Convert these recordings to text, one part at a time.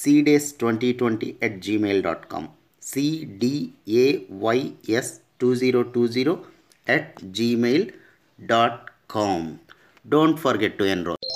cdays2020 at gmail.com cdays2020 at gmail.com don't forget to enroll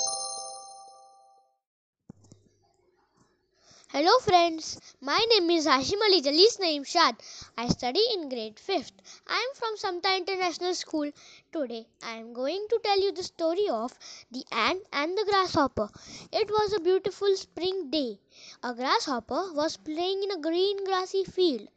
Hello friends, my name is Hashim Ali Jalis Naeem Shad. I study in grade 5th. I am from Samata International School. Today I am going to tell you the story of the ant and the grasshopper. It was a beautiful spring day. A grasshopper was playing in a green grassy field.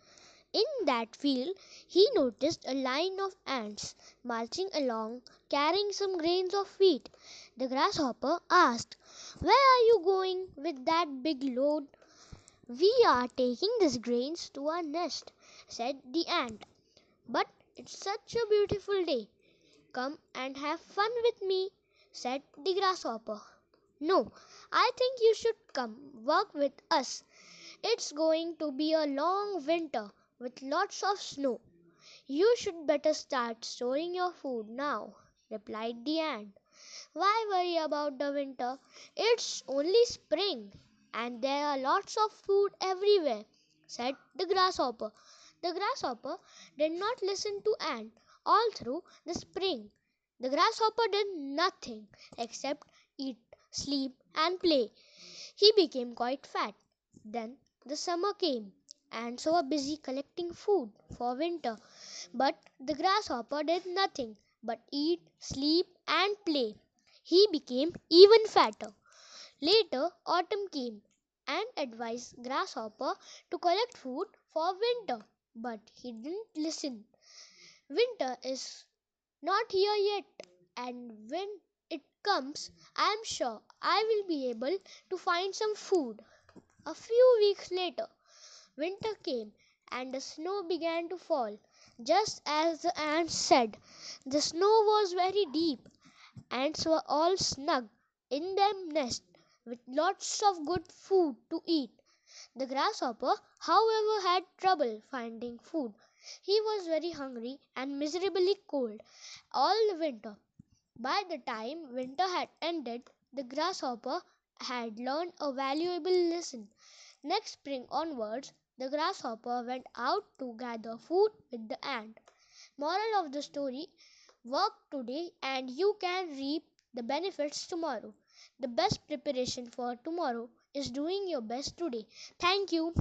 In that field, he noticed a line of ants marching along carrying some grains of wheat. The grasshopper asked, Where are you going with that big load? We are taking these grains to our nest, said the ant. But it's such a beautiful day. Come and have fun with me, said the grasshopper. No, I think you should come work with us. It's going to be a long winter with lots of snow. You should better start storing your food now, replied the ant. Why worry about the winter? It's only spring and there are lots of food everywhere, said the grasshopper. The grasshopper did not listen to ant all through the spring. The grasshopper did nothing except eat, sleep, and play. He became quite fat. Then the summer came. Ants were busy collecting food for winter. But the grasshopper did nothing but eat, sleep, and play. He became even fatter. Later, autumn came and advised Grasshopper to collect food for winter, but he didn't listen. Winter is not here yet, and when it comes, I am sure I will be able to find some food. A few weeks later, winter came and the snow began to fall. Just as the ants said, the snow was very deep. Ants were all snug in their nest with lots of good food to eat. The grasshopper, however, had trouble finding food. He was very hungry and miserably cold all the winter. By the time winter had ended, the grasshopper had learned a valuable lesson. Next spring onwards, the grasshopper went out to gather food with the ant. Moral of the story Work today and you can reap the benefits tomorrow. The best preparation for tomorrow is doing your best today. Thank you.